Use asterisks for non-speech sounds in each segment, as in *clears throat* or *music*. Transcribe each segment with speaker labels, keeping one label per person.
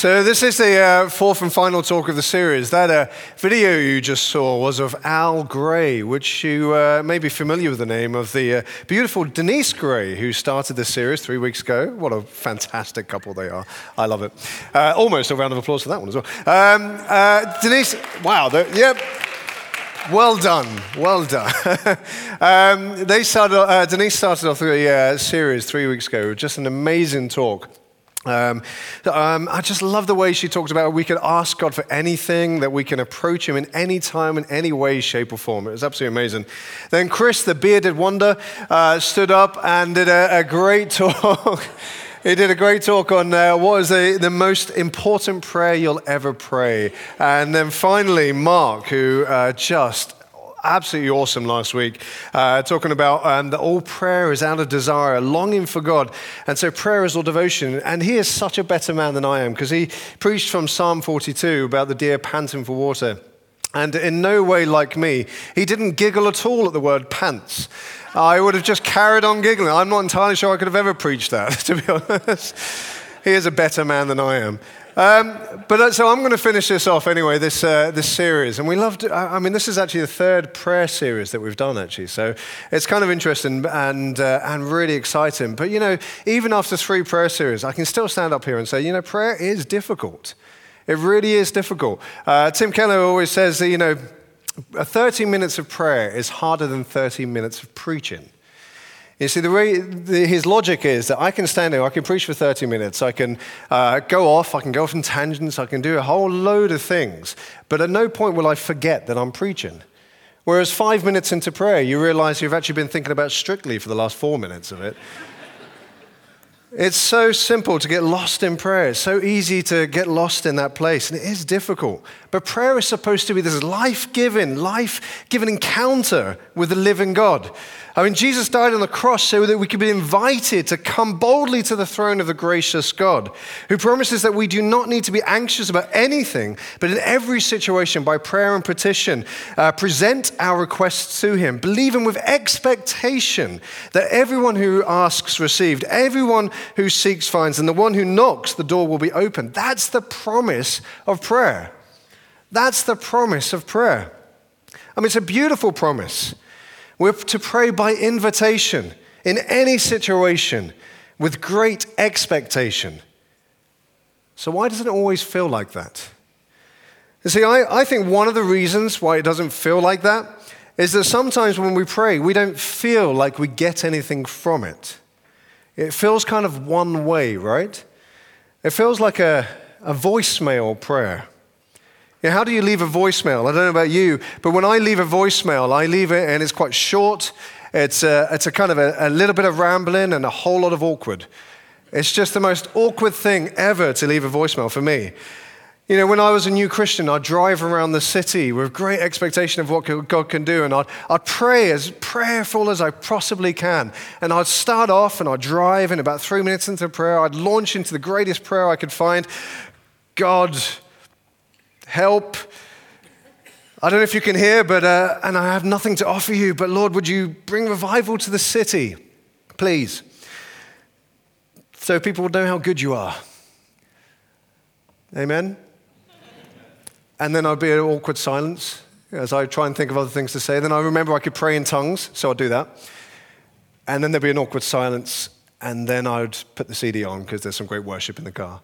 Speaker 1: So, this is the uh, fourth and final talk of the series. That uh, video you just saw was of Al Gray, which you uh, may be familiar with the name of the uh, beautiful Denise Gray, who started this series three weeks ago. What a fantastic couple they are. I love it. Uh, almost a round of applause for that one as well. Um, uh, Denise, wow, yep. Well done, well done. *laughs* um, they started, Denise started off the series three weeks ago, with just an amazing talk um, um, I just love the way she talked about we can ask God for anything, that we can approach Him in any time, in any way, shape, or form. It was absolutely amazing. Then Chris, the bearded wonder, uh, stood up and did a, a great *laughs* talk. he did a great talk on uh, what is the, the most important prayer you'll ever pray. And then finally, Mark, who uh, just absolutely awesome last week, uh, talking about um, that all prayer is out of desire, longing for God. And so prayer is all devotion. And he is such a better man than I am because he preached from Psalm 42 about the deer panting for water. And in no way like me, he didn't giggle at all at the word pants. I would have just carried on giggling. I'm not entirely sure I could have ever preached that, *laughs* to be honest. He is a better man than I am. Um, but so I'm going to finish this off anyway, this, uh, this series. And we loved, I mean, this is actually the third prayer series that we've done, actually. So it's kind of interesting and, uh, and really exciting. But, you know, even after three prayer series, I can still stand up here and say, you know, prayer is difficult. It really is difficult. Uh, Tim Keller always says that, you know, 30 minutes of prayer is harder than 30 minutes of preaching. You see, the way the, his logic is that I can stand there, I can preach for 30 minutes, I can uh, go off, I can go off in tangents, I can do a whole load of things, but at no point will I forget that I'm preaching. Whereas five minutes into prayer, you realize you've actually been thinking about strictly for the last four minutes of it. It's so simple to get lost in prayer. It's so easy to get lost in that place, and it is difficult. But prayer is supposed to be this life giving, life giving encounter with the living God. I mean, Jesus died on the cross so that we could be invited to come boldly to the throne of the gracious God, who promises that we do not need to be anxious about anything, but in every situation, by prayer and petition, uh, present our requests to Him, believing with expectation that everyone who asks received, everyone who seeks finds, and the one who knocks, the door will be opened. That's the promise of prayer. That's the promise of prayer. I mean, it's a beautiful promise. We're to pray by invitation in any situation with great expectation. So, why doesn't it always feel like that? You see, I, I think one of the reasons why it doesn't feel like that is that sometimes when we pray, we don't feel like we get anything from it. It feels kind of one way, right? It feels like a, a voicemail prayer. Yeah, how do you leave a voicemail? I don't know about you, but when I leave a voicemail, I leave it and it's quite short. It's a, it's a kind of a, a little bit of rambling and a whole lot of awkward. It's just the most awkward thing ever to leave a voicemail for me. You know, when I was a new Christian, I'd drive around the city with great expectation of what God can do, and I'd, I'd pray as prayerful as I possibly can. And I'd start off and I'd drive, and about three minutes into prayer, I'd launch into the greatest prayer I could find God, help. I don't know if you can hear, but, uh, and I have nothing to offer you, but Lord, would you bring revival to the city, please? So people would know how good you are. Amen? And then I'd be an awkward silence as I try and think of other things to say. Then I remember I could pray in tongues, so I'd do that. And then there'd be an awkward silence, and then I'd put the CD on because there's some great worship in the car.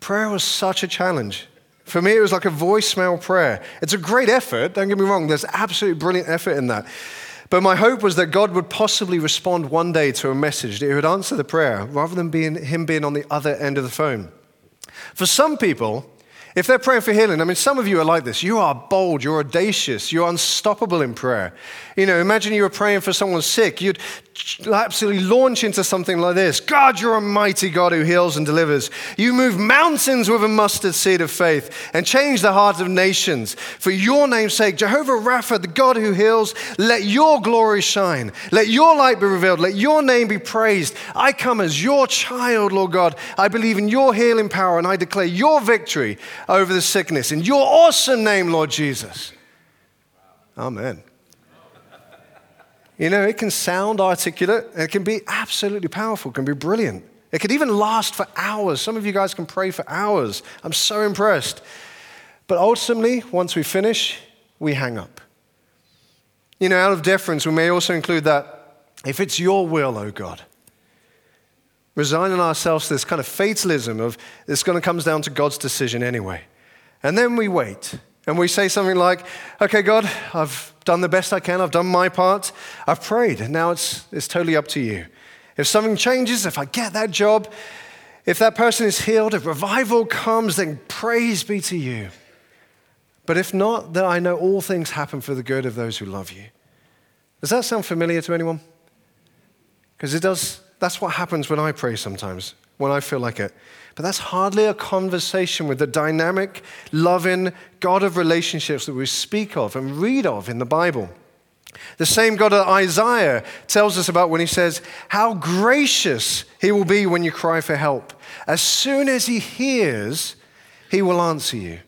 Speaker 1: Prayer was such a challenge. For me, it was like a voicemail prayer. It's a great effort, don't get me wrong, there's absolutely brilliant effort in that. But my hope was that God would possibly respond one day to a message, that He would answer the prayer rather than being, Him being on the other end of the phone. For some people, if they're praying for healing, I mean, some of you are like this. You are bold, you're audacious, you're unstoppable in prayer. You know, imagine you were praying for someone sick. You'd absolutely launch into something like this God, you're a mighty God who heals and delivers. You move mountains with a mustard seed of faith and change the hearts of nations. For your name's sake, Jehovah Rapha, the God who heals, let your glory shine. Let your light be revealed. Let your name be praised. I come as your child, Lord God. I believe in your healing power and I declare your victory over the sickness. In your awesome name, Lord Jesus. Amen. You know, it can sound articulate, it can be absolutely powerful, it can be brilliant. It could even last for hours. Some of you guys can pray for hours. I'm so impressed. But ultimately, once we finish, we hang up. You know, out of deference, we may also include that if it's your will, oh God, resigning ourselves to this kind of fatalism of it's going to come down to God's decision anyway. And then we wait and we say something like, okay, God, I've done the best I can, I've done my part, I've prayed, and now it's, it's totally up to you. If something changes, if I get that job, if that person is healed, if revival comes, then praise be to you. But if not, then I know all things happen for the good of those who love you. Does that sound familiar to anyone? Because it does. That's what happens when I pray sometimes, when I feel like it. But that's hardly a conversation with the dynamic, loving God of relationships that we speak of and read of in the Bible. The same God that Isaiah tells us about when he says, How gracious he will be when you cry for help. As soon as he hears, he will answer you.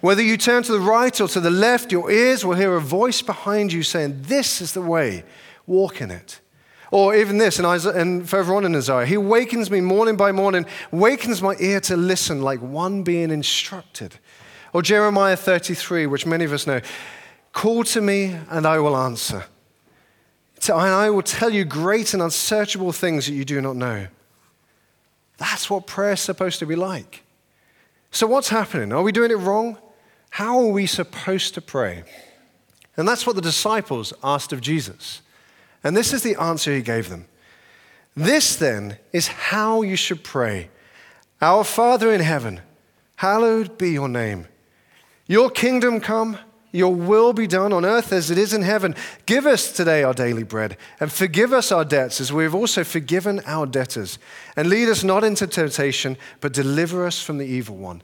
Speaker 1: Whether you turn to the right or to the left, your ears will hear a voice behind you saying, This is the way, walk in it. Or even this, and, Isaiah, and further on in Isaiah, He wakens me morning by morning, wakens my ear to listen like one being instructed. Or Jeremiah 33, which many of us know Call to me, and I will answer. And I will tell you great and unsearchable things that you do not know. That's what prayer is supposed to be like. So, what's happening? Are we doing it wrong? How are we supposed to pray? And that's what the disciples asked of Jesus. And this is the answer he gave them. This then is how you should pray Our Father in heaven, hallowed be your name. Your kingdom come, your will be done on earth as it is in heaven. Give us today our daily bread, and forgive us our debts as we have also forgiven our debtors. And lead us not into temptation, but deliver us from the evil one.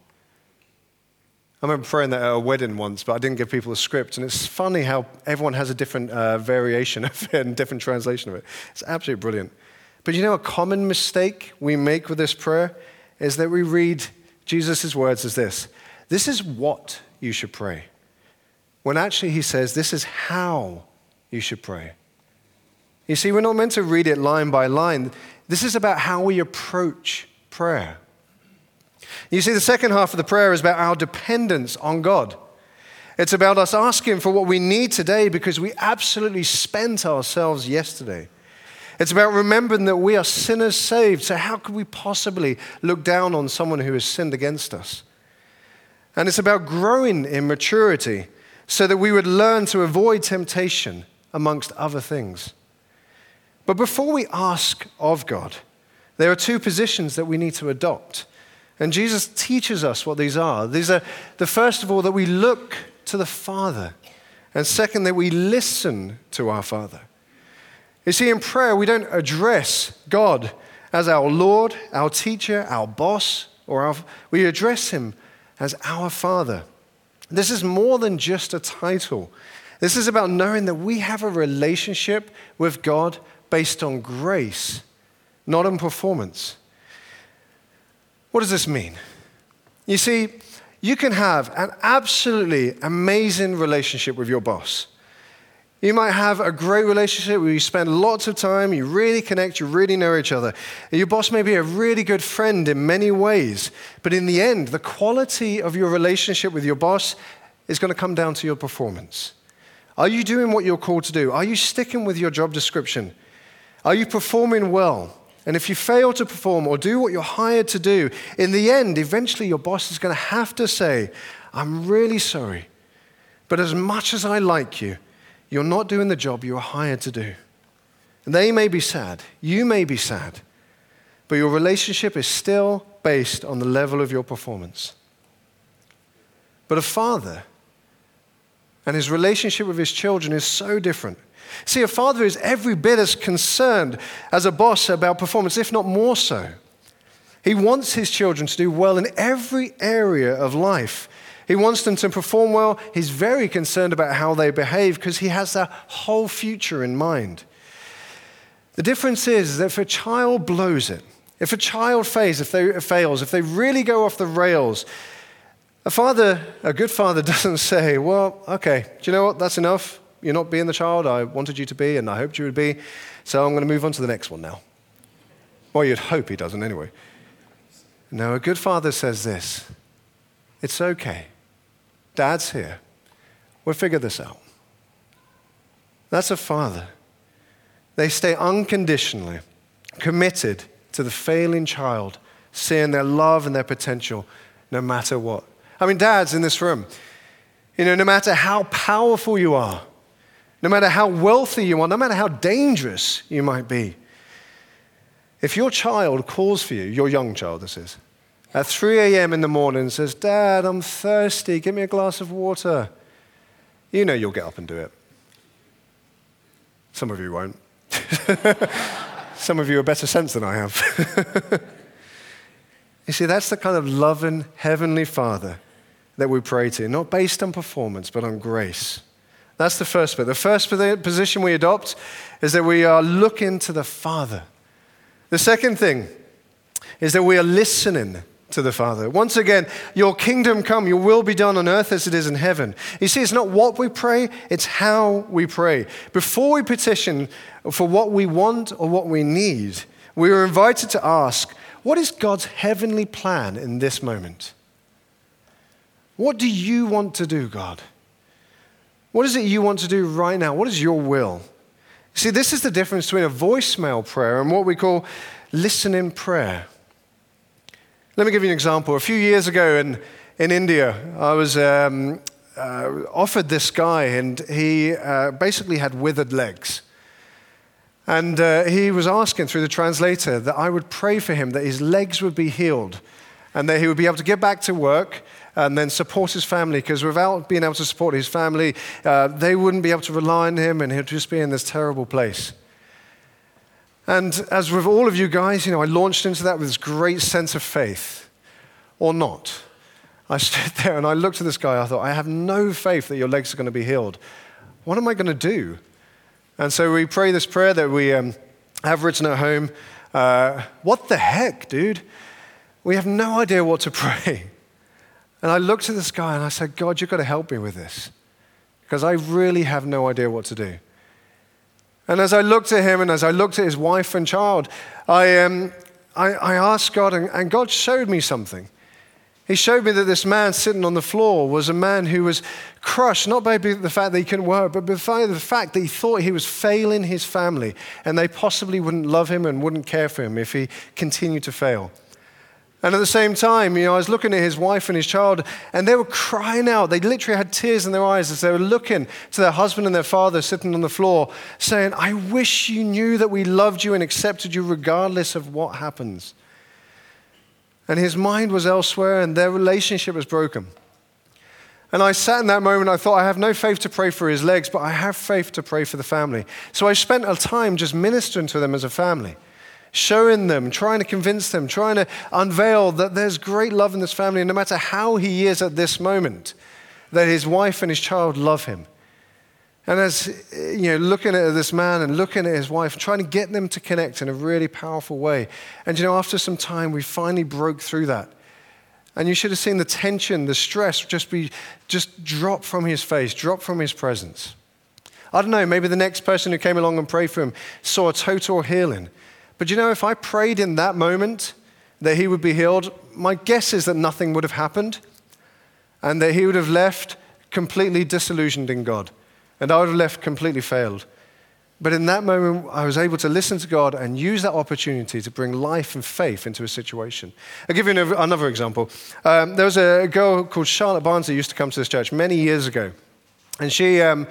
Speaker 1: I remember praying that at a wedding once, but I didn't give people a script. And it's funny how everyone has a different uh, variation *laughs* of it and different translation of it. It's absolutely brilliant. But you know, a common mistake we make with this prayer is that we read Jesus' words as this This is what you should pray. When actually he says, This is how you should pray. You see, we're not meant to read it line by line. This is about how we approach prayer. You see, the second half of the prayer is about our dependence on God. It's about us asking for what we need today because we absolutely spent ourselves yesterday. It's about remembering that we are sinners saved. So, how could we possibly look down on someone who has sinned against us? And it's about growing in maturity so that we would learn to avoid temptation, amongst other things. But before we ask of God, there are two positions that we need to adopt. And Jesus teaches us what these are. These are the first of all, that we look to the Father, and second, that we listen to our Father. You see, in prayer, we don't address God as our Lord, our teacher, our boss, or our, we address Him as our Father. This is more than just a title. This is about knowing that we have a relationship with God based on grace, not on performance. What does this mean? You see, you can have an absolutely amazing relationship with your boss. You might have a great relationship where you spend lots of time, you really connect, you really know each other. Your boss may be a really good friend in many ways, but in the end, the quality of your relationship with your boss is going to come down to your performance. Are you doing what you're called to do? Are you sticking with your job description? Are you performing well? And if you fail to perform or do what you're hired to do, in the end, eventually your boss is going to have to say, I'm really sorry, but as much as I like you, you're not doing the job you were hired to do. And they may be sad, you may be sad, but your relationship is still based on the level of your performance. But a father and his relationship with his children is so different. See, a father is every bit as concerned as a boss about performance, if not more so. He wants his children to do well in every area of life. He wants them to perform well. He's very concerned about how they behave because he has their whole future in mind. The difference is that if a child blows it, if a child fails, if they fails, if they really go off the rails, a father, a good father, *laughs* doesn't say, "Well, okay, do you know what? That's enough. You're not being the child I wanted you to be and I hoped you would be, so I'm going to move on to the next one now. Well, you'd hope he doesn't anyway. No, a good father says this it's okay. Dad's here. We'll figure this out. That's a father. They stay unconditionally committed to the failing child, seeing their love and their potential no matter what. I mean, dads in this room, you know, no matter how powerful you are, no matter how wealthy you are, no matter how dangerous you might be, if your child calls for you, your young child, this is, at 3 a.m. in the morning and says, Dad, I'm thirsty, give me a glass of water, you know you'll get up and do it. Some of you won't. *laughs* Some of you are better sense than I have. *laughs* you see, that's the kind of loving Heavenly Father that we pray to, not based on performance, but on grace. That's the first bit. The first position we adopt is that we are looking to the Father. The second thing is that we are listening to the Father. Once again, your kingdom come, your will be done on earth as it is in heaven. You see, it's not what we pray, it's how we pray. Before we petition for what we want or what we need, we are invited to ask, what is God's heavenly plan in this moment? What do you want to do, God? What is it you want to do right now? What is your will? See, this is the difference between a voicemail prayer and what we call listening prayer. Let me give you an example. A few years ago in, in India, I was um, uh, offered this guy, and he uh, basically had withered legs. And uh, he was asking through the translator that I would pray for him that his legs would be healed and that he would be able to get back to work and then support his family because without being able to support his family, uh, they wouldn't be able to rely on him and he'd just be in this terrible place. And as with all of you guys, you know, I launched into that with this great sense of faith, or not. I *laughs* stood there and I looked at this guy. I thought, I have no faith that your legs are going to be healed. What am I going to do? And so we pray this prayer that we um, have written at home. Uh, what the heck, dude? We have no idea what to *laughs* pray. And I looked at this guy and I said, God, you've got to help me with this because I really have no idea what to do. And as I looked at him and as I looked at his wife and child, I, um, I, I asked God, and, and God showed me something. He showed me that this man sitting on the floor was a man who was crushed, not by the fact that he couldn't work, but by the fact that he thought he was failing his family and they possibly wouldn't love him and wouldn't care for him if he continued to fail. And at the same time, you know, I was looking at his wife and his child, and they were crying out. They literally had tears in their eyes as they were looking to their husband and their father sitting on the floor, saying, I wish you knew that we loved you and accepted you regardless of what happens. And his mind was elsewhere, and their relationship was broken. And I sat in that moment, I thought, I have no faith to pray for his legs, but I have faith to pray for the family. So I spent a time just ministering to them as a family showing them, trying to convince them, trying to unveil that there's great love in this family, no matter how he is at this moment, that his wife and his child love him. And as you know, looking at this man and looking at his wife, trying to get them to connect in a really powerful way. And you know, after some time, we finally broke through that. And you should have seen the tension, the stress just be just drop from his face, drop from his presence. I don't know, maybe the next person who came along and prayed for him saw a total healing. But you know, if I prayed in that moment that he would be healed, my guess is that nothing would have happened and that he would have left completely disillusioned in God and I would have left completely failed. But in that moment, I was able to listen to God and use that opportunity to bring life and faith into a situation. I'll give you another example. Um, there was a girl called Charlotte Barnes who used to come to this church many years ago. And she, um,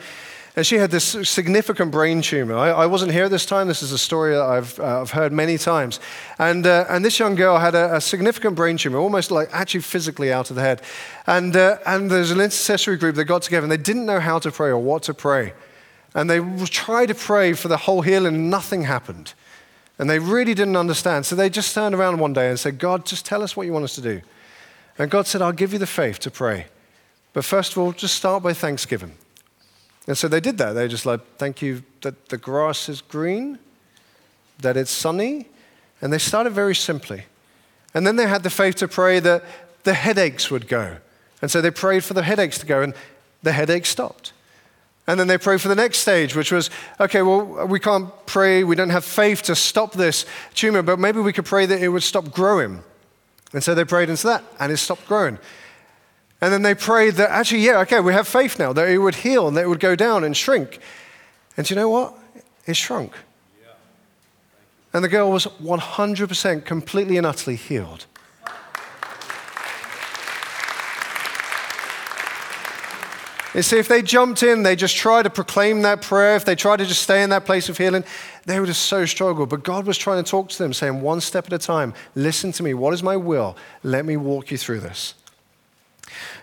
Speaker 1: and she had this significant brain tumor. I, I, wasn't here this time. This is a story that I've, uh, I've heard many times. And, uh, and this young girl had a, a, significant brain tumor, almost like actually physically out of the head. And, uh, and there's an intercessory group that got together and they didn't know how to pray or what to pray. And they tried to pray for the whole healing, nothing happened. And they really didn't understand. So they just turned around one day and said, God, just tell us what you want us to do. And God said, I'll give you the faith to pray. But first of all, just start by thanksgiving. And so they did that. They just like, thank you that the grass is green, that it's sunny. And they started very simply. And then they had the faith to pray that the headaches would go. And so they prayed for the headaches to go, and the headache stopped. And then they prayed for the next stage, which was okay, well, we can't pray, we don't have faith to stop this tumor, but maybe we could pray that it would stop growing. And so they prayed into that, and it stopped growing. And then they prayed that actually, yeah, okay, we have faith now, that it would heal and that it would go down and shrink. And you know what? It shrunk. And the girl was 100% completely and utterly healed. You see, if they jumped in, they just tried to proclaim that prayer, if they tried to just stay in that place of healing, they would have so struggled. But God was trying to talk to them, saying, one step at a time, listen to me. What is my will? Let me walk you through this.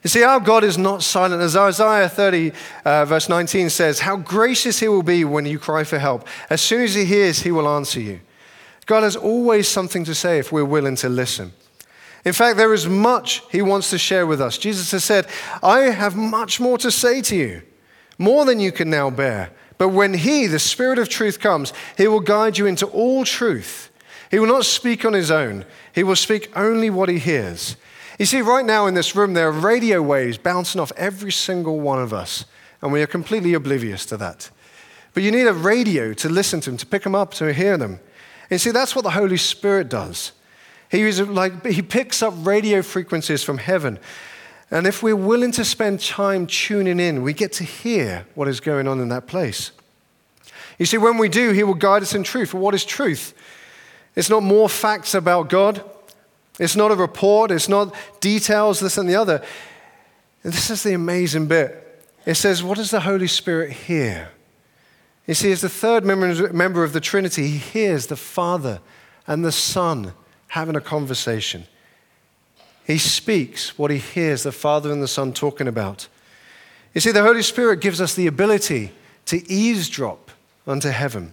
Speaker 1: You see, our God is not silent. As Isaiah 30, uh, verse 19 says, How gracious he will be when you cry for help. As soon as he hears, he will answer you. God has always something to say if we're willing to listen. In fact, there is much he wants to share with us. Jesus has said, I have much more to say to you, more than you can now bear. But when he, the Spirit of truth, comes, he will guide you into all truth. He will not speak on his own, he will speak only what he hears. You see, right now in this room, there are radio waves bouncing off every single one of us, and we are completely oblivious to that. But you need a radio to listen to them, to pick them up, to hear them. And see, that's what the Holy Spirit does. He, was like, he picks up radio frequencies from heaven. And if we're willing to spend time tuning in, we get to hear what is going on in that place. You see, when we do, He will guide us in truth. What is truth? It's not more facts about God, it's not a report, it's not details, this and the other. This is the amazing bit. It says, What does the Holy Spirit hear? You see, as the third member of the Trinity, He hears the Father and the Son having a conversation. He speaks what he hears the Father and the Son talking about. You see, the Holy Spirit gives us the ability to eavesdrop unto heaven,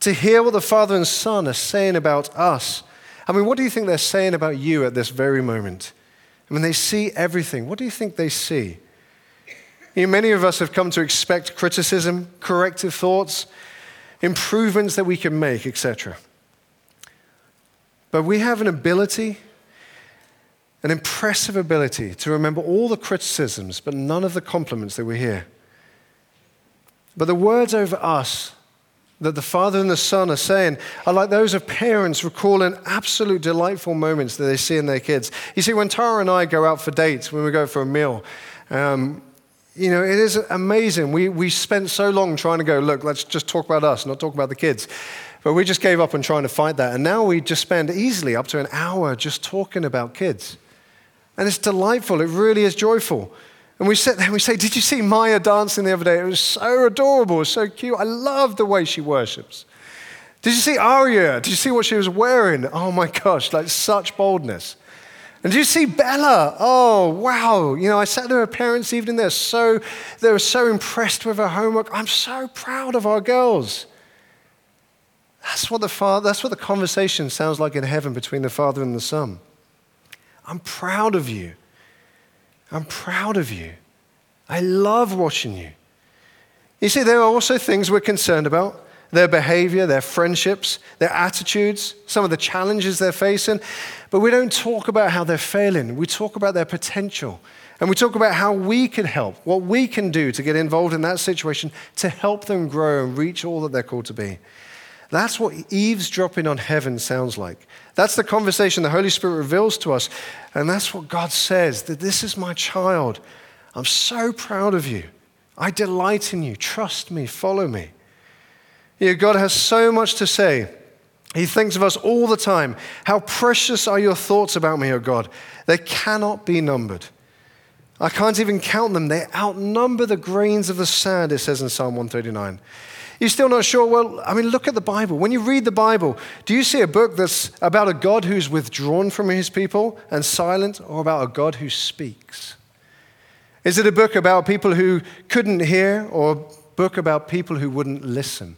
Speaker 1: to hear what the Father and Son are saying about us. I mean, what do you think they're saying about you at this very moment? I mean, they see everything. What do you think they see? You know, many of us have come to expect criticism, corrective thoughts, improvements that we can make, etc. But we have an ability, an impressive ability to remember all the criticisms, but none of the compliments that we hear. But the words over us that the Father and the Son are saying are like those of parents recalling absolute delightful moments that they see in their kids. You see, when Tara and I go out for dates, when we go for a meal, um, you know, it is amazing. We, we spent so long trying to go, look, let's just talk about us, not talk about the kids. But we just gave up on trying to fight that. And now we just spend easily up to an hour just talking about kids. And it's delightful. It really is joyful. And we sit there and we say, Did you see Maya dancing the other day? It was so adorable, so cute. I love the way she worships. Did you see Aria? Did you see what she was wearing? Oh my gosh, like such boldness. And did you see Bella? Oh, wow. You know, I sat there her parents' evening. They're so, they were so impressed with her homework. I'm so proud of our girls. That's what the father, that's what the conversation sounds like in heaven between the Father and the Son. I'm proud of you. I'm proud of you. I love watching you. You see, there are also things we're concerned about their behavior, their friendships, their attitudes, some of the challenges they're facing. But we don't talk about how they're failing. We talk about their potential. And we talk about how we can help, what we can do to get involved in that situation to help them grow and reach all that they're called to be. That's what eavesdropping on heaven sounds like. That's the conversation the Holy Spirit reveals to us. And that's what God says that this is my child. I'm so proud of you. I delight in you. Trust me. Follow me. God has so much to say. He thinks of us all the time. How precious are your thoughts about me, O God? They cannot be numbered. I can't even count them. They outnumber the grains of the sand, it says in Psalm 139. You're still not sure? Well, I mean, look at the Bible. When you read the Bible, do you see a book that's about a God who's withdrawn from his people and silent, or about a God who speaks? Is it a book about people who couldn't hear, or a book about people who wouldn't listen?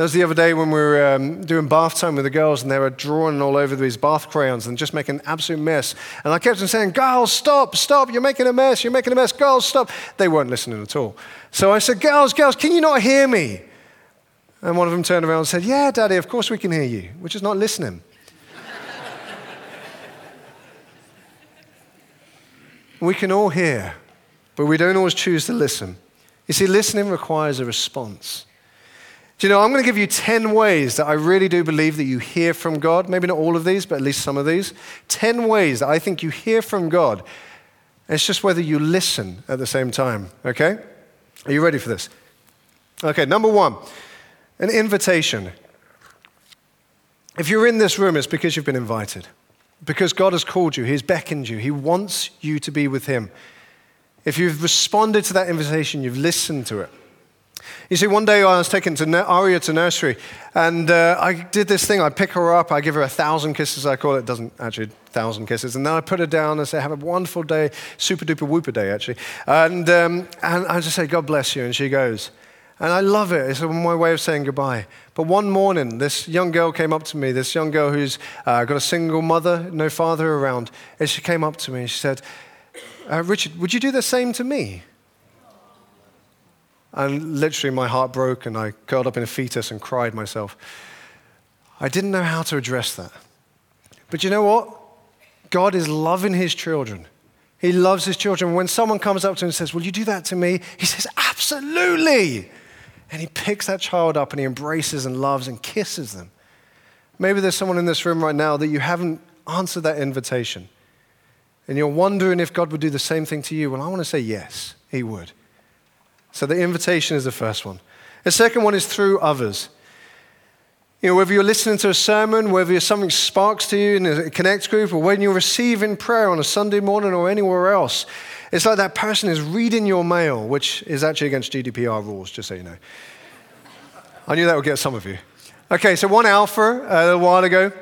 Speaker 1: That was the other day when we were um, doing bath time with the girls, and they were drawing all over these bath crayons and just making an absolute mess. And I kept on saying, Girls, stop, stop, you're making a mess, you're making a mess, girls, stop. They weren't listening at all. So I said, Girls, girls, can you not hear me? And one of them turned around and said, Yeah, Daddy, of course we can hear you. We're just not listening. *laughs* we can all hear, but we don't always choose to listen. You see, listening requires a response. Do you know, I'm going to give you 10 ways that I really do believe that you hear from God. Maybe not all of these, but at least some of these. 10 ways that I think you hear from God. It's just whether you listen at the same time, okay? Are you ready for this? Okay, number one, an invitation. If you're in this room, it's because you've been invited. Because God has called you, He's beckoned you, He wants you to be with Him. If you've responded to that invitation, you've listened to it. You see, one day I was taken to Aria to nursery, and uh, I did this thing. I pick her up, I give her a thousand kisses, I call it. Doesn't actually thousand kisses, and then I put her down and say, "Have a wonderful day, super duper whooper day, actually." And um, and I just say, "God bless you," and she goes. And I love it. It's my way of saying goodbye. But one morning, this young girl came up to me, this young girl who's uh, got a single mother, no father around. And she came up to me and she said, uh, Richard, would you do the same to me? And literally, my heart broke, and I curled up in a fetus and cried myself. I didn't know how to address that. But you know what? God is loving his children. He loves his children. When someone comes up to him and says, Will you do that to me? He says, Absolutely. And he picks that child up and he embraces and loves and kisses them. Maybe there's someone in this room right now that you haven't answered that invitation. And you're wondering if God would do the same thing to you. Well, I want to say yes, he would. So the invitation is the first one. The second one is through others. You know, whether you're listening to a sermon, whether something sparks to you in a connect group, or when you're receiving prayer on a Sunday morning or anywhere else, it's like that person is reading your mail, which is actually against GDPR rules, just so you know. I knew that would get some of you. Okay, so one alpha uh, a while ago,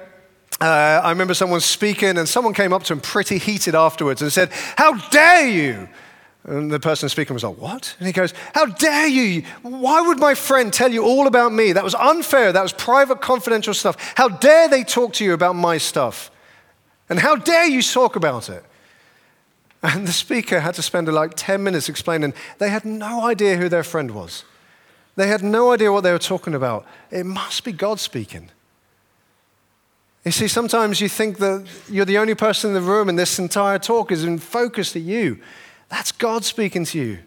Speaker 1: uh, I remember someone speaking, and someone came up to him pretty heated afterwards and said, How dare you! And the person speaking was like, What? And he goes, How dare you? Why would my friend tell you all about me? That was unfair. That was private, confidential stuff. How dare they talk to you about my stuff? And how dare you talk about it? And the speaker had to spend like 10 minutes explaining they had no idea who their friend was. They had no idea what they were talking about. It must be God speaking. You see, sometimes you think that you're the only person in the room and this entire talk is in focus to you. That's God speaking to you.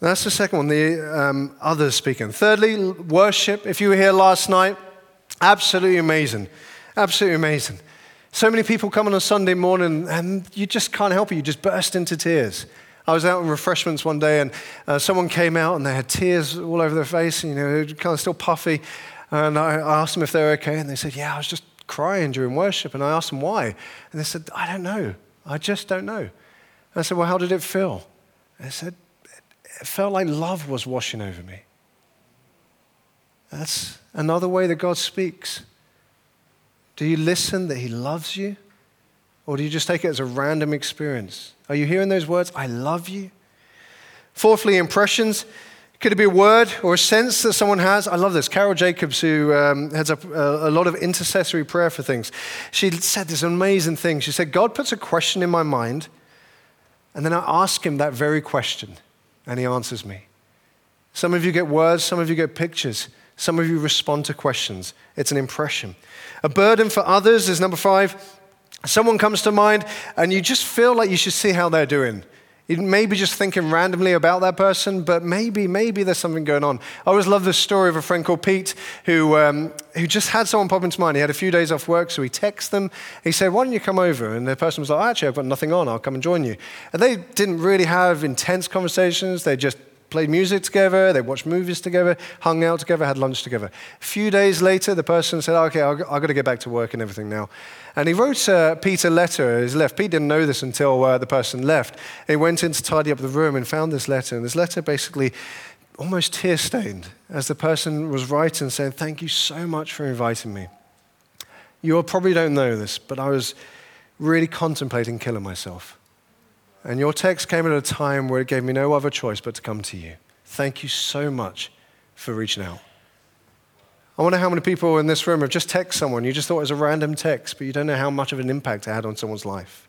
Speaker 1: That's the second one, the um, others speaking. Thirdly, worship. If you were here last night, absolutely amazing. Absolutely amazing. So many people come on a Sunday morning and you just can't help it. You just burst into tears. I was out in refreshments one day and uh, someone came out and they had tears all over their face, and, you know, kind of still puffy. And I asked them if they were okay, and they said, Yeah, I was just crying during worship. And I asked them why. And they said, I don't know. I just don't know. I said, Well, how did it feel? They said, It felt like love was washing over me. That's another way that God speaks. Do you listen that He loves you? Or do you just take it as a random experience? Are you hearing those words? I love you. Fourthly, impressions. Could it be a word or a sense that someone has? I love this. Carol Jacobs, who um, heads up a, a, lot of intercessory prayer for things, she said this amazing thing. She said, God puts a question in my mind and then I ask him that very question, and he answers me. Some of you get words, some of you get pictures, some of you respond to questions. It's an impression. A burden for others is number five. Someone comes to mind, and you just feel like you should see how they're doing. You may be just thinking randomly about that person, but maybe, maybe there's something going on. I always love the story of a friend called Pete who, um, who just had someone pop into mind. He had a few days off work, so he texted them. He said, Why don't you come over? And the person was like, Actually, I've got nothing on. I'll come and join you. And they didn't really have intense conversations. They just played music together, they watched movies together, hung out together, had lunch together. A few days later, the person said, Okay, I've got to get back to work and everything now. And he wrote uh, Pete a letter as he left. Pete didn't know this until uh, the person left. He went in to tidy up the room and found this letter. And this letter basically almost tear stained as the person was writing, saying, Thank you so much for inviting me. You probably don't know this, but I was really contemplating killing myself. And your text came at a time where it gave me no other choice but to come to you. Thank you so much for reaching out. I wonder how many people in this room have just texted someone. You just thought it was a random text, but you don't know how much of an impact it had on someone's life.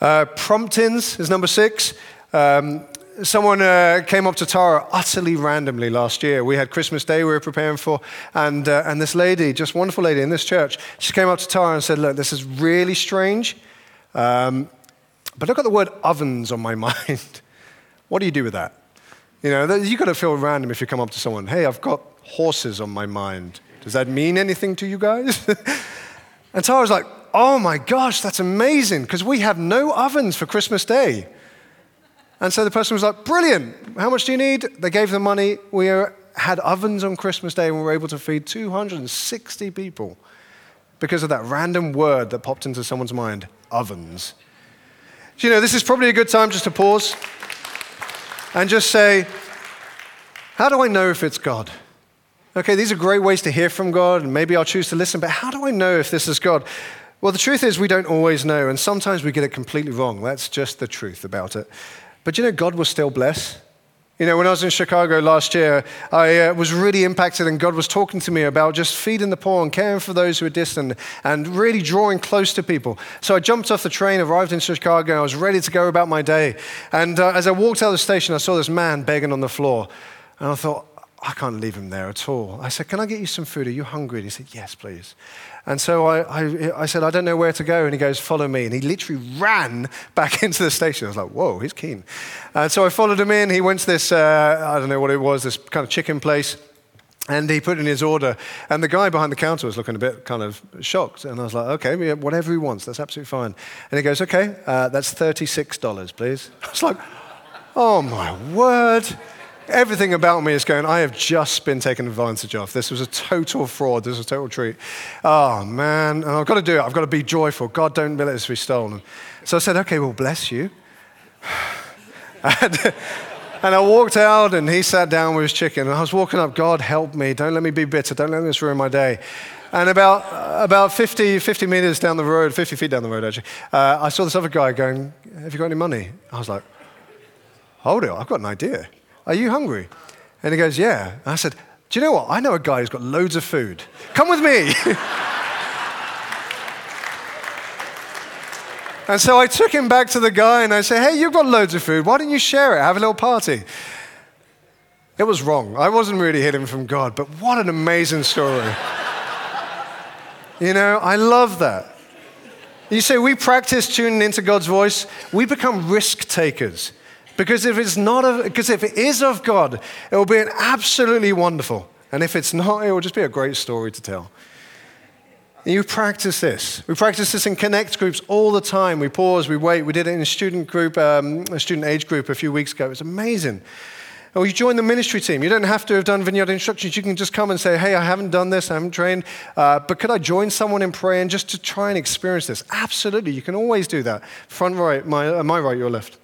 Speaker 1: Uh, promptings is number six. Um, someone uh, came up to Tara utterly randomly last year. We had Christmas Day we were preparing for, and, uh, and this lady, just wonderful lady in this church, she came up to Tara and said, Look, this is really strange. Um, but look at the word ovens on my *laughs* mind. What do you do with that? You know, you've got to feel random if you come up to someone, hey, I've got horses on my mind. Does that mean anything to you guys? *laughs* and so I was like, oh my gosh, that's amazing, because we have no ovens for Christmas Day. And so the person was like, brilliant, how much do you need? They gave the money. We uh, had ovens on Christmas Day and we were able to feed 260 people because of that random word that popped into someone's mind ovens. Do you know, this is probably a good time just to pause and just say, How do I know if it's God? Okay, these are great ways to hear from God, and maybe I'll choose to listen, but how do I know if this is God? Well, the truth is, we don't always know, and sometimes we get it completely wrong. That's just the truth about it. But you know, God will still bless. You know, when I was in Chicago last year, I uh, was really impacted, and God was talking to me about just feeding the poor and caring for those who are distant and really drawing close to people. So I jumped off the train, arrived in Chicago, and I was ready to go about my day. And uh, as I walked out of the station, I saw this man begging on the floor. And I thought, I can't leave him there at all. I said, Can I get you some food? Are you hungry? And he said, Yes, please. And so I, I, I, said, I don't know where to go. And he goes, Follow me. And he literally ran back *laughs* into the station. I was like, Whoa, he's keen. And so I followed him in. He went to this, uh, I don't know what it was, this kind of chicken place. And he put in his order. And the guy behind the counter was looking a bit kind of shocked. And I was like, okay, whatever he wants, that's absolutely fine. And he goes, okay, uh, that's $36, please. *laughs* I was like, oh my word. Everything about me is going, I have just been taken advantage of. This was a total fraud. This was a total treat. Oh, man. And I've got to do it. I've got to be joyful. God, don't let this be stolen. So I said, okay, well, bless you. *laughs* and, and I walked out, and he sat down with his chicken. And I was walking up, God, help me. Don't let me be bitter. Don't let this ruin my day. And about, about 50, 50 meters down the road, 50 feet down the road, actually, uh, I saw this other guy going, Have you got any money? I was like, Hold it, I've got an idea. Are you hungry? And he goes, Yeah. And I said, Do you know what? I know a guy who's got loads of food. Come with me. *laughs* and so I took him back to the guy and I said, Hey, you've got loads of food. Why don't you share it? Have a little party. It was wrong. I wasn't really hidden from God, but what an amazing story. *laughs* you know, I love that. You say we practice tuning into God's voice, we become risk takers. Because if it's not, of, because if it is of God, it will be an absolutely wonderful. And if it's not, it will just be a great story to tell. You practice this. We practice this in connect groups all the time. We pause, we wait. We did it in a student group, um, a student age group a few weeks ago. It was amazing. Or you join the ministry team. You don't have to have done vineyard instructions. You can just come and say, hey, I haven't done this, I haven't trained, uh, but could I join someone in prayer and just to try and experience this? Absolutely. You can always do that. Front right, my, uh, my right, your left.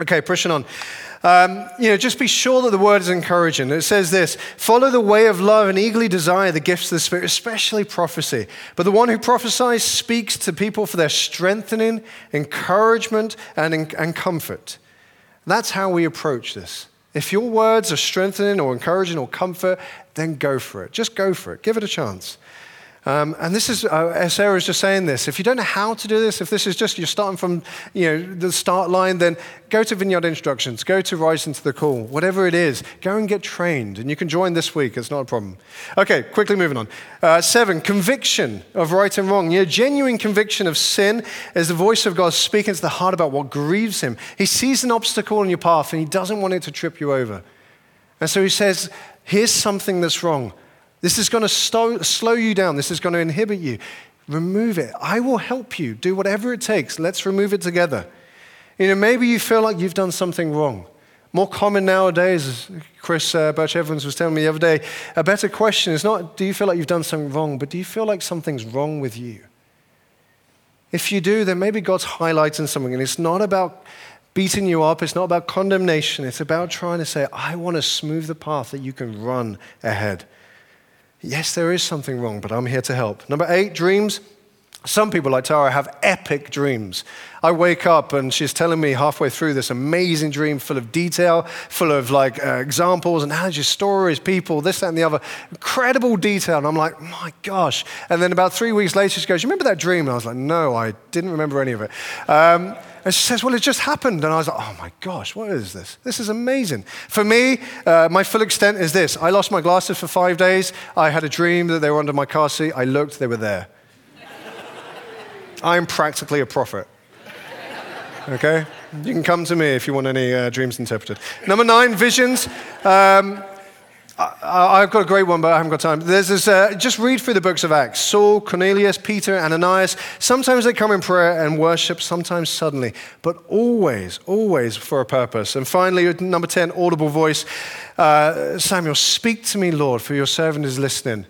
Speaker 1: Okay, pushing on. Um, you know, just be sure that the word is encouraging. It says this follow the way of love and eagerly desire the gifts of the Spirit, especially prophecy. But the one who prophesies speaks to people for their strengthening, encouragement, and, and comfort. That's how we approach this. If your words are strengthening or encouraging or comfort, then go for it. Just go for it. Give it a chance. Um, and this is, uh, Sarah was just saying this. If you don't know how to do this, if this is just you're starting from you know, the start line, then go to Vineyard Instructions, go to Rise into the Call, whatever it is, go and get trained. And you can join this week, it's not a problem. Okay, quickly moving on. Uh, seven, conviction of right and wrong. You know, genuine conviction of sin is the voice of God speaking to the heart about what grieves him. He sees an obstacle in your path and he doesn't want it to trip you over. And so he says, Here's something that's wrong. This is going to slow, slow you down. This is going to inhibit you. Remove it. I will help you. Do whatever it takes. Let's remove it together. You know, maybe you feel like you've done something wrong. More common nowadays, as Chris uh, Birch Evans was telling me the other day, a better question is not do you feel like you've done something wrong, but do you feel like something's wrong with you? If you do, then maybe God's highlighting something, and it's not about beating you up, it's not about condemnation, it's about trying to say, I want to smooth the path that you can run ahead. Yes, there is something wrong, but I'm here to help. Number eight, dreams. Some people, like Tara, have epic dreams. I wake up and she's telling me halfway through this amazing dream full of detail, full of like uh, examples, analogies, stories, people, this, that, and the other. Incredible detail. And I'm like, my gosh. And then about three weeks later, she goes, You remember that dream? And I was like, No, I didn't remember any of it. Um, and she says, Well, it just happened. And I was like, Oh my gosh, what is this? This is amazing. For me, uh, my full extent is this I lost my glasses for five days. I had a dream that they were under my car seat. I looked, they were there. I'm practically a prophet. Okay? You can come to me if you want any uh, dreams interpreted. Number nine, visions. Um, I, have got a great one, but I haven't got time. There's this, uh, just read through the books of Acts. Saul, Cornelius, Peter, Ananias. Sometimes they come in prayer and worship, sometimes suddenly, but always, always for a purpose. And finally, number 10, audible voice. Uh, Samuel, speak to me, Lord, for your servant is listening.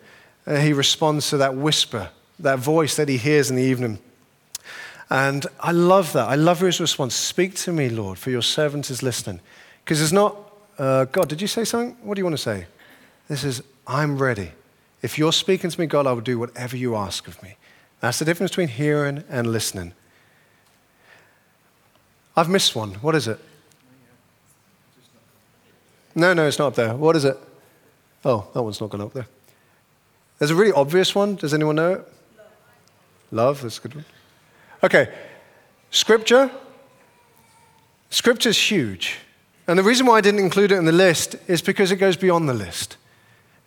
Speaker 1: Uh, he responds to that whisper, that voice that he hears in the evening. And I love that. I love his response. Speak to me, Lord, for your servant is listening. Because it's not, uh, God, did you say something? What do you want to say? This is, I'm ready. If you're speaking to me, God, I will do whatever you ask of me. That's the difference between hearing and listening. I've missed one. What is it? No, no, it's not up there. What is it? Oh, that one's not gone up there. There's a really obvious one. Does anyone know it? Love, that's a good one. Okay, scripture. Scripture is huge. And the reason why I didn't include it in the list is because it goes beyond the list.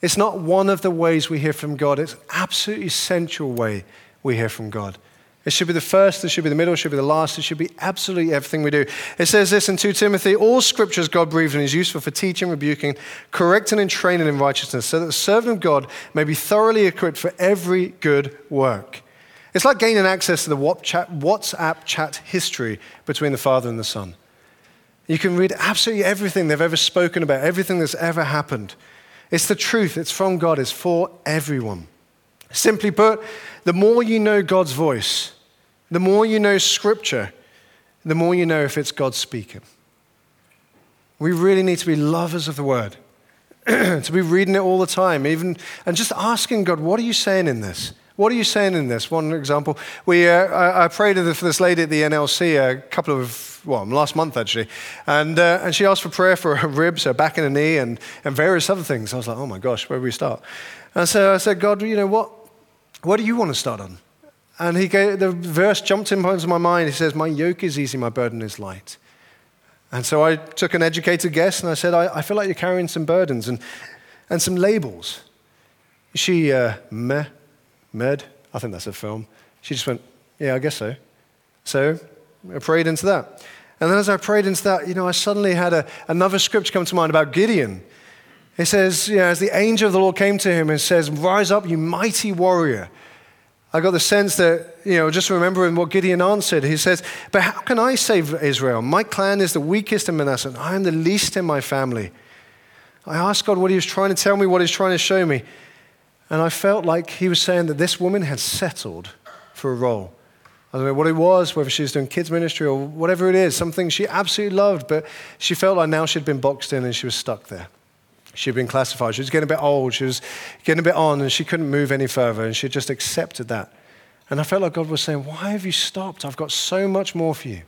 Speaker 1: It's not one of the ways we hear from God, it's absolutely essential way we hear from God. It should be the first, it should be the middle, it should be the last, it should be absolutely everything we do. It says this in 2 Timothy all scripture is God breathed and is useful for teaching, rebuking, correcting, and training in righteousness, so that the servant of God may be thoroughly equipped for every good work. It's like gaining access to the WhatsApp chat history between the Father and the Son. You can read absolutely everything they've ever spoken about, everything that's ever happened. It's the truth, it's from God, it's for everyone. Simply put, the more you know God's voice, the more you know Scripture, the more you know if it's God speaking. We really need to be lovers of the Word, *clears throat* to be reading it all the time, even, and just asking God, what are you saying in this? What are you saying in this? One example, we, uh, I, I, prayed for this lady at the NLC a couple of, well, last month actually, and, uh, and she asked for prayer for *laughs* her ribs, her back and her knee, and, and various other things. I was like, oh my gosh, where do we start? And so I said, God, you know, what, what do you want to start on? And he gave, the verse jumped into my mind. He says, My yoke is easy, my burden is light. And so I took an educated guess and I said, I, I feel like you're carrying some burdens and, and some labels. She, uh, meh, Med, I think that's a film. She just went, Yeah, I guess so. So I prayed into that. And then as I prayed into that, you know, I suddenly had a, another scripture come to mind about Gideon. It says, you know, as the angel of the Lord came to him and says, Rise up, you mighty warrior. I got the sense that, you know, just remembering what Gideon answered. He says, But how can I save Israel? My clan is the weakest in Manasseh, and I am the least in my family. I asked God what he was trying to tell me, what he was trying to show me. And I felt like he was saying that this woman had settled for a role. I don't know what it was, whether she was doing kids' ministry or whatever it is, something she absolutely loved, but she felt like now she'd been boxed in and she was stuck there. She'd been classified. She was getting a bit old. She was getting a bit on and she couldn't move any further and she just accepted that. And I felt like God was saying, Why have you stopped? I've got so much more for you.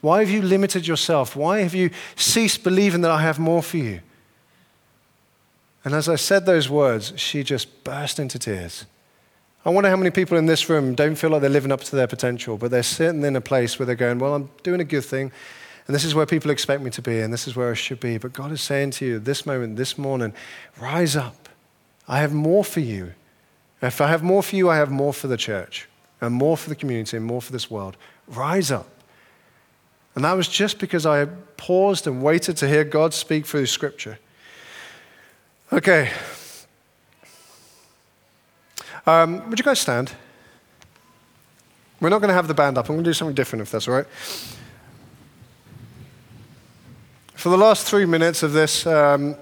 Speaker 1: Why have you limited yourself? Why have you ceased believing that I have more for you? And as I said those words, she just burst into tears. I wonder how many people in this room don't feel like they're living up to their potential, but they're sitting in a place where they're going, Well, I'm doing a good thing, and this is where people expect me to be, and this is where I should be. But God is saying to you this moment, this morning, rise up. I have more for you. If I have more for you, I have more for the church, and more for the community, and more for this world. Rise up. And that was just because I paused and waited to hear God speak through Scripture. Okay. Um, would you guys stand? We're not going to have the band up. I'm going to do something different if that's all right. For the last three minutes of this, um,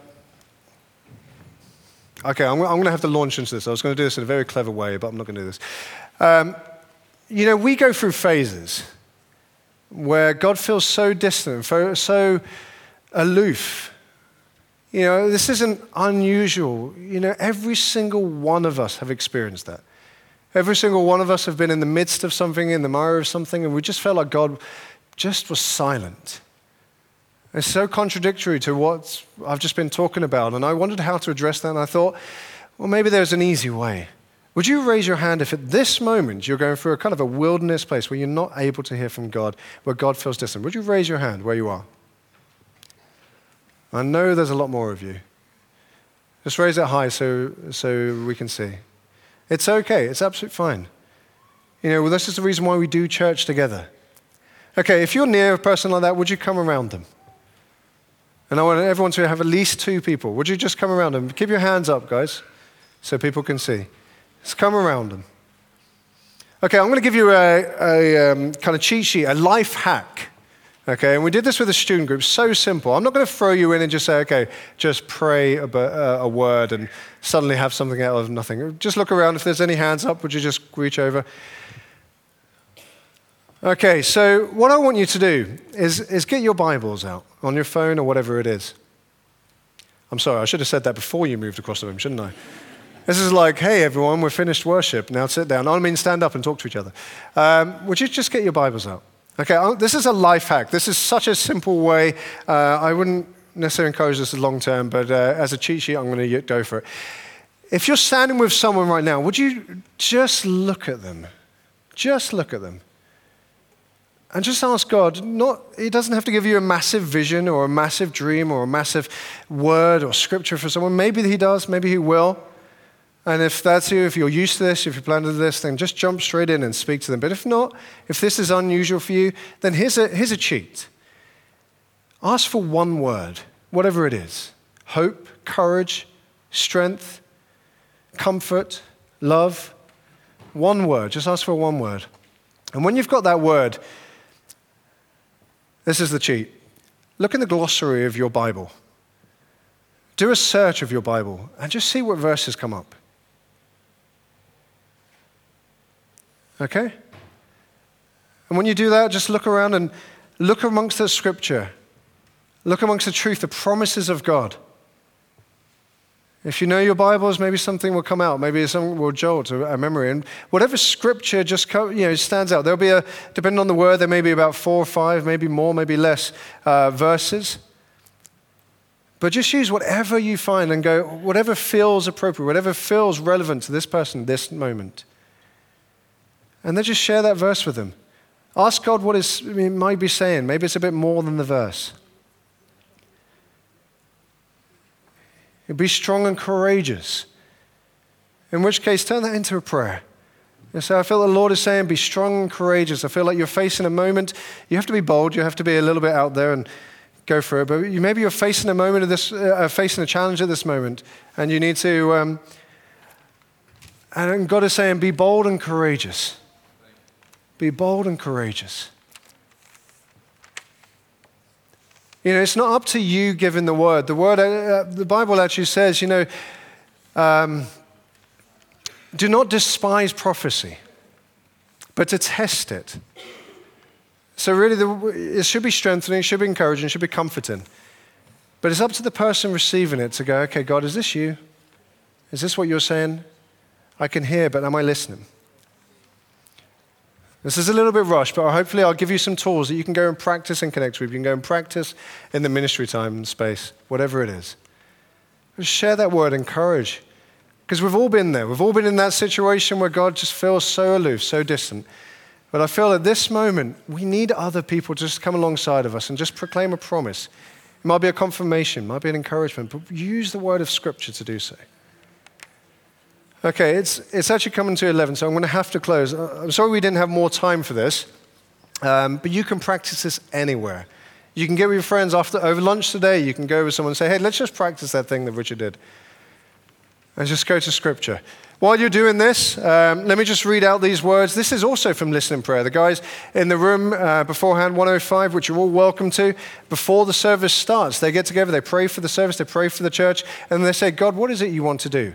Speaker 1: okay, I'm, I'm, going to have to launch into this. I was going to do this in a very clever way, but I'm not going to do this. Um, you know, we go through phases where God feels so distant, so aloof you know, this isn't unusual. You know, every single one of us have experienced that. Every single one of us have been in the midst of something, in the mire of something, and we just felt like God just was silent. It's so contradictory to what I've just been talking about, and I wondered how to address that, and I thought, well, maybe there's an easy way. Would you raise your hand if at this moment you're going through a kind of a wilderness place where you're not able to hear from God, where God feels distant? Would you raise your hand where you are? I know there's a lot more of you. Just raise it high so, so we can see. It's okay, it's absolutely fine. You know, well, this is the reason why we do church together. Okay, if you're near a person like that, would you come around them? And I want everyone to have at least two people. Would you just come around them? Keep your hands up, guys, so people can see. Just come around them. Okay, I'm going to give you a, a um, kind of cheat sheet, a life hack. Okay, and we did this with a student group. So simple. I'm not going to throw you in and just say, okay, just pray a, uh, a word and suddenly have something out of nothing. Just look around. If there's any hands up, would you just reach over? Okay, so what I want you to do is, is get your Bibles out on your phone or whatever it is. I'm sorry, I should have said that before you moved across the room, shouldn't I? This is like, hey, everyone, we're finished worship. Now sit down. I mean, stand up and talk to each other. Um, would you just get your Bibles out? Okay, this is a life hack. This is such a simple way. Uh, I wouldn't necessarily encourage this long term, but uh, as a cheat sheet, I'm going to go for it. If you're standing with someone right now, would you just look at them? Just look at them. And just ask God, not, He doesn't have to give you a massive vision or a massive dream or a massive word or scripture for someone. Maybe He does, maybe He will. And if that's you, if you're used to this, if you plan to this, then just jump straight in and speak to them. But if not, if this is unusual for you, then here's a, here's a cheat. Ask for one word, whatever it is hope, courage, strength, comfort, love. One word. Just ask for one word. And when you've got that word, this is the cheat. Look in the glossary of your Bible. Do a search of your Bible and just see what verses come up. Okay? And when you do that, just look around and look amongst the scripture. Look amongst the truth, the promises of God. If you know your Bibles, maybe something will come out. Maybe something will jolt a memory. And whatever scripture just you know, stands out, there'll be a, depending on the word, there may be about four or five, maybe more, maybe less uh, verses. But just use whatever you find and go, whatever feels appropriate, whatever feels relevant to this person, this moment. And then just share that verse with them. Ask God what he might be saying. Maybe it's a bit more than the verse. Be strong and courageous. In which case, turn that into a prayer. And say, I feel the Lord is saying, be strong and courageous. I feel like you're facing a moment. You have to be bold. You have to be a little bit out there and go for it. But you, maybe you're facing a moment of this, uh, facing a challenge at this moment, and you need to. Um, and God is saying, be bold and courageous. Be bold and courageous. You know, it's not up to you giving the word. The word, uh, the Bible actually says, you know, um, do not despise prophecy, but to test it. So really, the, it should be strengthening, should be encouraging, should be comforting. But it's up to the person receiving it to go, okay, God, is this you? Is this what you're saying? I can hear, but am I listening? This is a little bit rushed, but hopefully I'll give you some tools that you can go and practice and connect with. You can go and practice in the ministry time and space, whatever it is. Just share that word, encourage. Because we've all been there. We've all been in that situation where God just feels so aloof, so distant. But I feel at this moment, we need other people to just come alongside of us and just proclaim a promise. It might be a confirmation, might be an encouragement, but use the word of Scripture to do so. Okay, it's, it's actually coming to 11, so I'm going to have to close. Uh, I'm sorry we didn't have more time for this, um, but you can practice this anywhere. You can get with your friends after, over lunch today. You can go with someone and say, hey, let's just practice that thing that Richard did. And just go to Scripture. While you're doing this, um, let me just read out these words. This is also from Listening Prayer. The guys in the room uh, beforehand, 105, which you're all welcome to, before the service starts, they get together, they pray for the service, they pray for the church, and they say, God, what is it you want to do?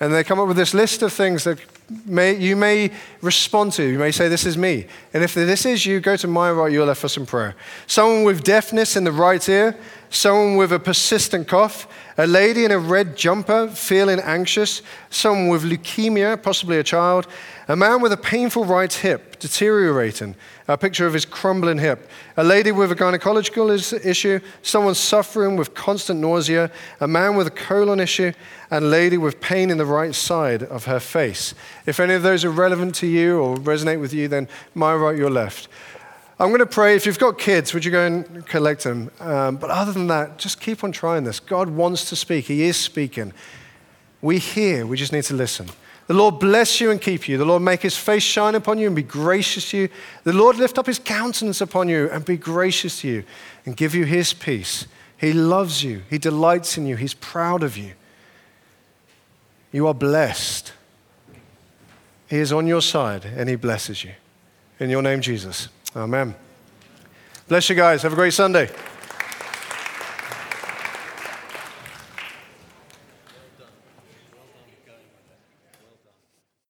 Speaker 1: And they come up with this list of things that may, you may respond to. You may say, This is me. And if this is you, go to my right, you're left for some prayer. Someone with deafness in the right ear, someone with a persistent cough, a lady in a red jumper feeling anxious, someone with leukemia, possibly a child, a man with a painful right hip deteriorating, a picture of his crumbling hip, a lady with a gynecological issue, someone suffering with constant nausea, a man with a colon issue, and lady with pain in the right side of her face. If any of those are relevant to you or resonate with you, then my right, your left. I'm going to pray. If you've got kids, would you go and collect them? Um, but other than that, just keep on trying this. God wants to speak, He is speaking. We hear, we just need to listen. The Lord bless you and keep you. The Lord make his face shine upon you and be gracious to you. The Lord lift up his countenance upon you and be gracious to you and give you his peace. He loves you, he delights in you, he's proud of you. You are blessed. He is on your side and he blesses you. In your name, Jesus. Amen. Bless you guys. Have a great Sunday.